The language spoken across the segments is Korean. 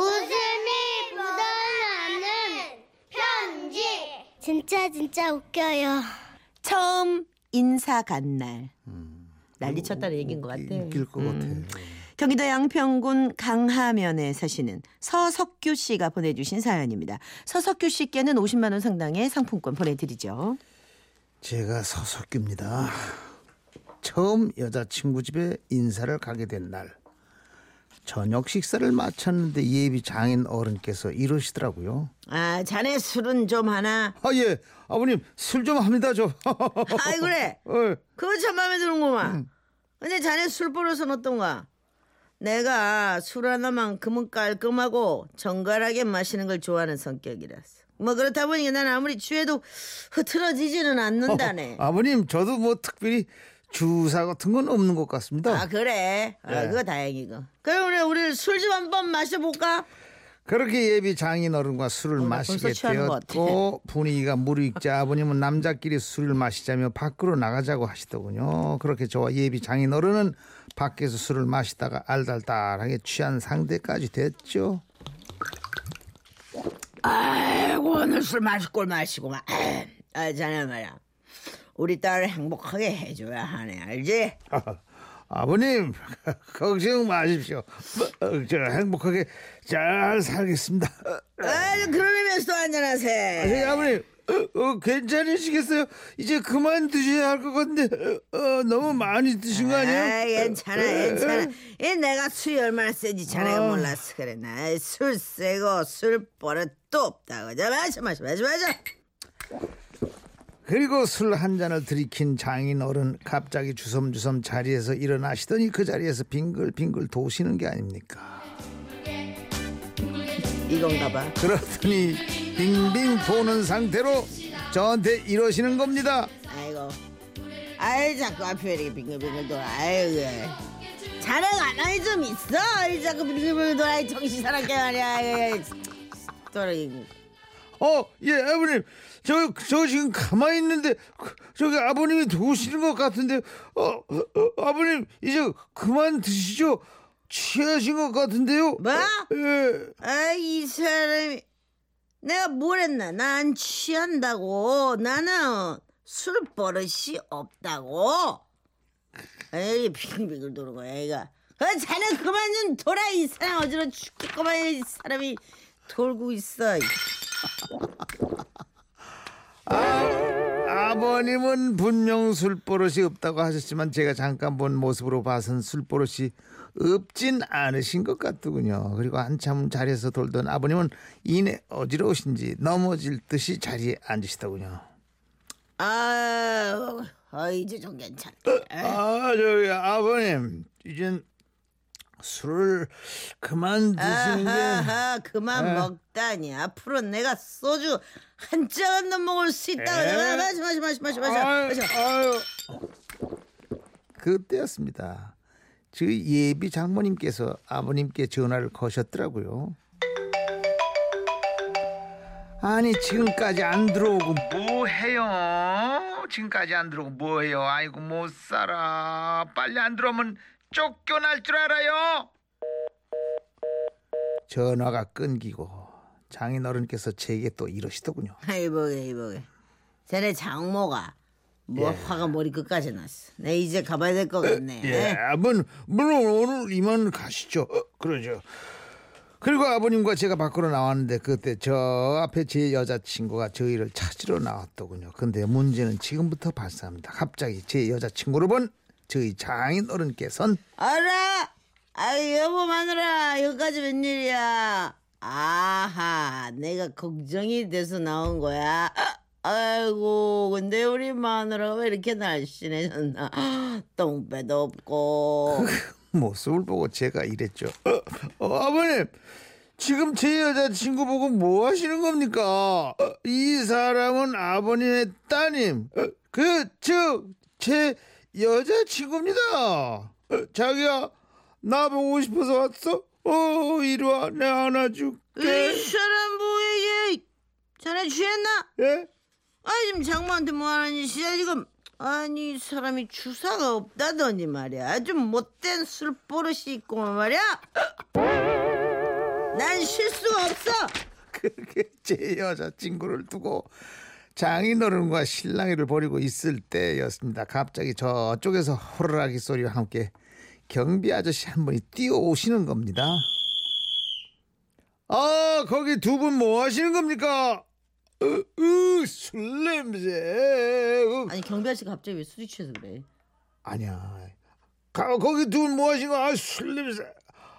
웃음이 묻어나는 편지. 진짜 진짜 웃겨요. 처음 인사 간 날. 난리 쳤다는 얘기인 것 같아. 음, 웃길 것 음. 같아. 경기도 양평군 강하면에 사시는 서석규 씨가 보내주신 사연입니다. 서석규 씨께는 50만 원 상당의 상품권 보내드리죠. 제가 서석규입니다. 처음 여자친구 집에 인사를 가게 된 날. 저녁 식사를 마쳤는데 예비 장인 어른께서 이러시더라고요. 아, 자네 술은 좀 하나. 아, 예. 아버님, 술 좀 합니다, 저. 아이 그래. 어, 그거 참 마음에 드는구만. 근데 자네 술 버릇은 어떤가? 내가 술 하나만큼은 깔끔하고 정갈하게 마시는 걸 좋아하는 성격이라서. 뭐 그렇다 보니까 난 아무리 취해도 흐트러지지는 않는다네. 아버님, 저도 뭐 특별히 주사 같은 건 없는 것 같습니다. 아 그래? 아 예. 그거 다행이고. 그럼 우리 우리 술 좀 한번 마셔볼까? 그렇게 예비 장인 어른과 술을 나 마시게 되었고 분위기가 무르익자 아버님은 남자끼리 술을 마시자며 밖으로 나가자고 하시더군요. 그렇게 저와 예비 장인 어른은 밖에서 술을 마시다가 알달달하게 취한 상대까지 됐죠. 아이고 오늘 술 마실 걸 마시고만. 아 자네 말이야. 우리 딸을 행복하게 해줘야 하네 알지? 아 버님 걱정 마십시오. 어, 저 행복하게 잘 살겠습니다. 아 그런 의미에서 또 한잔하세. 네, 아버님 어, 어, 괜찮으시겠어요? 이제 그만 드셔야 할 것 같은데 어, 어, 너무 많이 드신 거 아니에요? 아, 괜찮아, 괜찮아. 이 내가 술이 얼마나 세지 자네가 어. 몰라서 그래. 나 술 세고 술 버릇도 없다고. 자, 마셔, 마셔, 마셔, 마셔. 그리고 술 한 잔을 들이킨 장인 어른 갑자기 주섬주섬 자리에서 일어나시더니 그 자리에서 빙글빙글 도시는 게 아닙니까? 이건가 봐. 그러더니 빙빙 도는 상태로 저한테 이러시는 겁니다. 아이고. 아이, 자꾸 앞에 이렇게 빙글빙글 돌아. 아이고. 자네가 나이 좀 있어. 이 자꾸 빙글빙글 돌아. 이 정신 사납게 말이야. 아이, 돌아. 어, 예, 아버님. 저, 저 지금 가만히 있는데, 그, 저기 아버님이 도시는 것 같은데, 어, 어, 어, 아버님, 이제 그만 드시죠. 취하신 것 같은데요. 뭐? 예. 아, 이 사람이 내가 뭘 했나? 난 취한다고. 나는 술 버릇이 없다고. 에이, 빙빙을 도는 거야, 애가. 그 자네 그만 좀 돌아, 이 사람 어지러 죽겠구만, 이 사람이 돌고 있어. 아버님은 분명 술버릇이 없다고 하셨지만 제가 잠깐 본 모습으로 봐선 술버릇이 없진 않으신 것 같더군요. 그리고 한참 자리에서 돌던 아버님은 이내 어지러우신지 넘어질 듯이 자리에 앉으시더군요. 아, 아 이제 좀 괜찮다. 아 저기 아버님 이젠 술을 그만 드시는 게 아하하, 그만 에. 먹다니. 앞으로 내가 소주 한잔더 먹을 수 있다고. 에. 마셔, 마셔, 마셔, 마셔. 아유, 마셔. 아유. 그때였습니다. 저 예비 장모님께서 아버님께 전화를 거셨더라고요. 아니 지금까지 안 들어오고 뭐 해요? 지금까지 안 들어오고 뭐 해요? 아이고 못 살아. 빨리 안 들어오면 쫓겨날 줄 알아요. 전화가 끊기고 장인 어른께서 제게 또 이러시더군요. 이보게, 이보게. 쟤네 장모가 뭐 예. 화가 머리 끝까지 났어. 내 이제 가봐야 될 것 같네. 예, 물, 물론 오늘 이만 가시죠. 어, 그러죠. 그리고 아버님과 제가 밖으로 나왔는데 그때 저 앞에 제 여자친구가 저희를 찾으러 나왔더군요. 근데 문제는 지금부터 발생합니다. 갑자기 제 여자친구를 본 저희 장인 어른께선 알아. 아유 여보 마누라 여기까지 웬일이야. 아하 내가 걱정이 돼서 나온 거야. 아이고 근데 우리 마누라가 왜 이렇게 날씬해졌나. 똥배도 없고. 모습을 보고 제가 이랬죠. 어, 어, 아버님, 지금 제 여자친구 보고 뭐 하시는 겁니까? 어, 이 사람은 아버님의 따님, 어, 그, 저, 제 여자친구입니다. 어, 자기야, 나 보고 싶어서 왔어? 어, 이리 와, 내가 안아줄게. 이 사람 뭐야 얘. 자네 취했나? 예? 아니 지금 장모한테 뭐하는 짓이야 지금 아니 이 사람이 주사가 없다더니 말이야 좀 못된 술 버릇이 있고 말이야 난 실수가 없어. 그렇게 제 여자친구를 두고 장인어른과 신랑이를 버리고 있을 때였습니다. 갑자기 저쪽에서 호루라기 소리와 함께 경비 아저씨 한 분이 뛰어오시는 겁니다. 아 거기 두 분 뭐 하시는 겁니까? 으, 으, 술 냄새. 으. 아니 경비 아저씨 갑자기 왜 술이 취해서 그래? 아니야. 가, 거기 두 분 뭐 하시는 거야? 아, 술 냄새.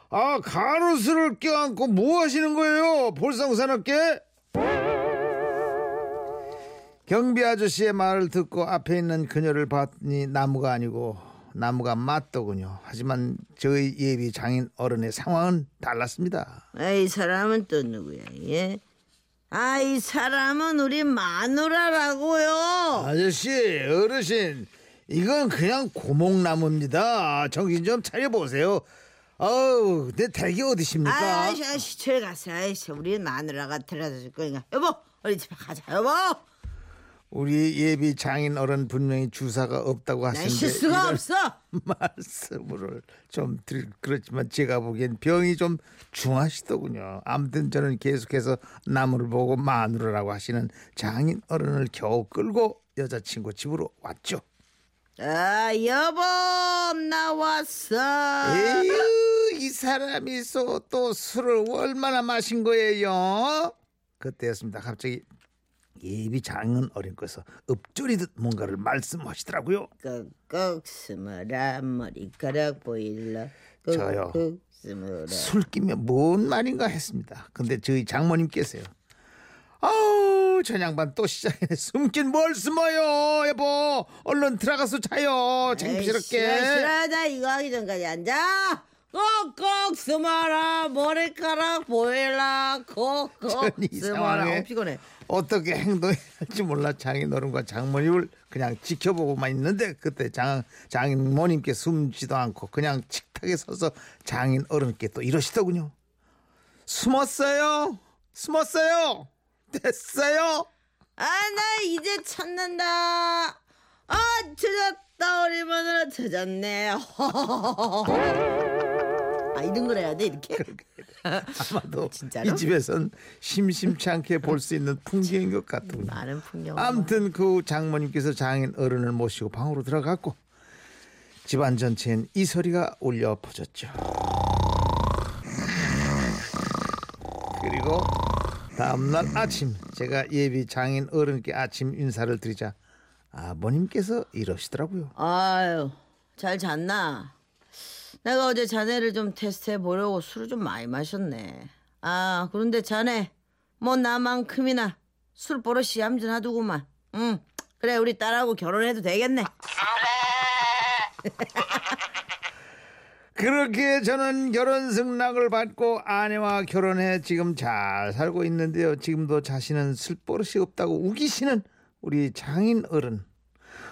아, 가로수를 껴안고 뭐 하시는 거예요? 볼상사납게? 경비 아저씨의 말을 듣고 앞에 있는 그녀를 봤더니 나무가 아니고 나무가 맞더군요. 하지만 저희 예비 장인 어른의 상황은 달랐습니다. 아이 사람은 또 누구야? 예? 아 이 사람은 우리 마누라라고요. 아저씨, 어르신, 이건 그냥 고목나무입니다. 정신 좀 차려보세요. 아우, 내 댁이 어디십니까? 아이씨, 아이씨, 저리 가세요. 아이씨, 우리 마누라가 데려다 줄 거니까. 여보, 우리 집에 가자, 여보. 우리 예비 장인 어른 분명히 주사가 없다고 난 하시는데 실수가 없어. 말씀을 좀 드릴 그렇지만 제가 보기엔 병이 좀 중하시더군요. 아무튼 저는 계속해서 나무를 보고 마누라라고 하시는 장인 어른을 겨우 끌고 여자친구 집으로 왔죠. 아, 여보, 나 왔어. 에휴 이 사람이 소- 또 술을 얼마나 마신 거예요? 그때였습니다. 갑자기 예비 장인 어른께서 읊조리듯 뭔가를 말씀하시더라고요. 꼭꼭 숨어라 머리카락 보일러. 저요. 꾹꾹 숨어라. 술 끼면 뭔 말인가 했습니다. 근데 저희 장모님께서요. 아우 저 양반 또 시작이네. 숨긴 뭘 숨어요 여보. 얼른 들어가서 자요. 에이, 싫어, 창피스럽게. 싫어, 나 이거 하기 전까지 앉아. 꼭꼭 숨어라 머리카락 보일러. 꼭꼭 숨어라. 어, 피곤해. 어떻게 행동해야 할지 몰라 장인어른과 장모님을 그냥 지켜보고만 있는데 그때 장, 장모님께 숨지도 않고 그냥 식탁에 서서 장인어른께 또 이러시더군요. 숨었어요. 숨었어요. 됐어요. 아, 나 이제 찾는다. 아, 찾았다. 우리 마누라 찾았네. 아, 이런 걸 해야 돼, 이렇게? 아마도 진짜로? 이 집에선 심심치 않게 볼 수 있는 풍경인 것 같군요. 많은 풍경. 아무튼 그 장모님께서 장인 어른을 모시고 방으로 들어갔고 집안 전체엔 이 소리가 울려 퍼졌죠. 그리고 다음날 아침 제가 예비 장인 어른께 아침 인사를 드리자 아버님께서 이러시더라고요. 아유, 잘 잤나? 내가 어제 자네를 좀 테스트해 보려고 술을 좀 많이 마셨네. 아, 그런데 자네, 뭐 나만큼이나 술 버릇이 얌전하더구만. 응, 그래, 우리 딸하고 결혼해도 되겠네. 그렇게 저는 결혼 승낙을 받고 아내와 결혼해 지금 잘 살고 있는데요. 지금도 자신은 술 버릇이 없다고 우기시는 우리 장인 어른.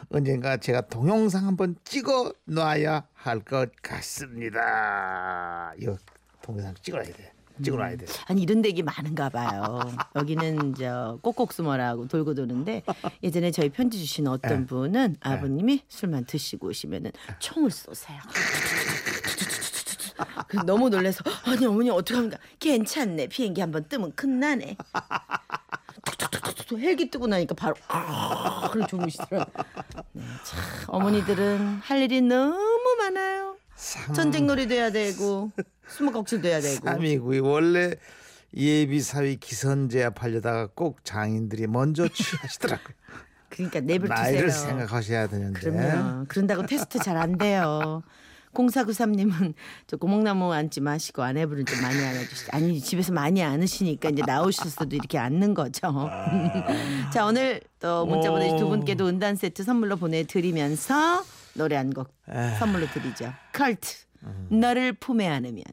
언젠가 제가 동영상 한번 찍어 놔야 할 것 같습니다. 이거 동영상 찍어놔야 돼. 찍어놔야 돼. 아니 이런 댁이 많은가 봐요. 여기는 저 꼭꼭 숨어라고 돌고 도는데 예전에 저희 편지 주신 어떤 분은 아버님이 술만 드시고 오시면은 총을 쏘세요. 너무 놀래서 아니 어머니 어떡합니까? 괜찮네 비행기 한번 뜨면 끝나네. 툭툭툭툭툭 헬기 뜨고 나니까 바로 아 그래 주무시더라고. 네, 참 어머니들은 할 일이 너무 많아요. 전쟁놀이도 해야 되고 숨어꼭질도 해야 되고. 삼이구이 원래 예비 사위 기선제압 하려다가 꼭 장인들이 먼저 취하시더라고요. 그러니까 내버려 나이를 두세요. 생각하셔야 되는데. 그럼요. 그런다고 테스트 잘 안 돼요. 0493님은 저 고목나무 앉지 마시고 아내분을 좀 많이 안아주시죠. 아니 집에서 많이 안으시니까 이제 나오실 수도 이렇게 앉는 거죠. 자 오늘 또 문자 보내주신 두 분께도 은단 세트 선물로 보내드리면서 노래 한 곡 선물로 드리죠. 컬트 너를 품에 안으면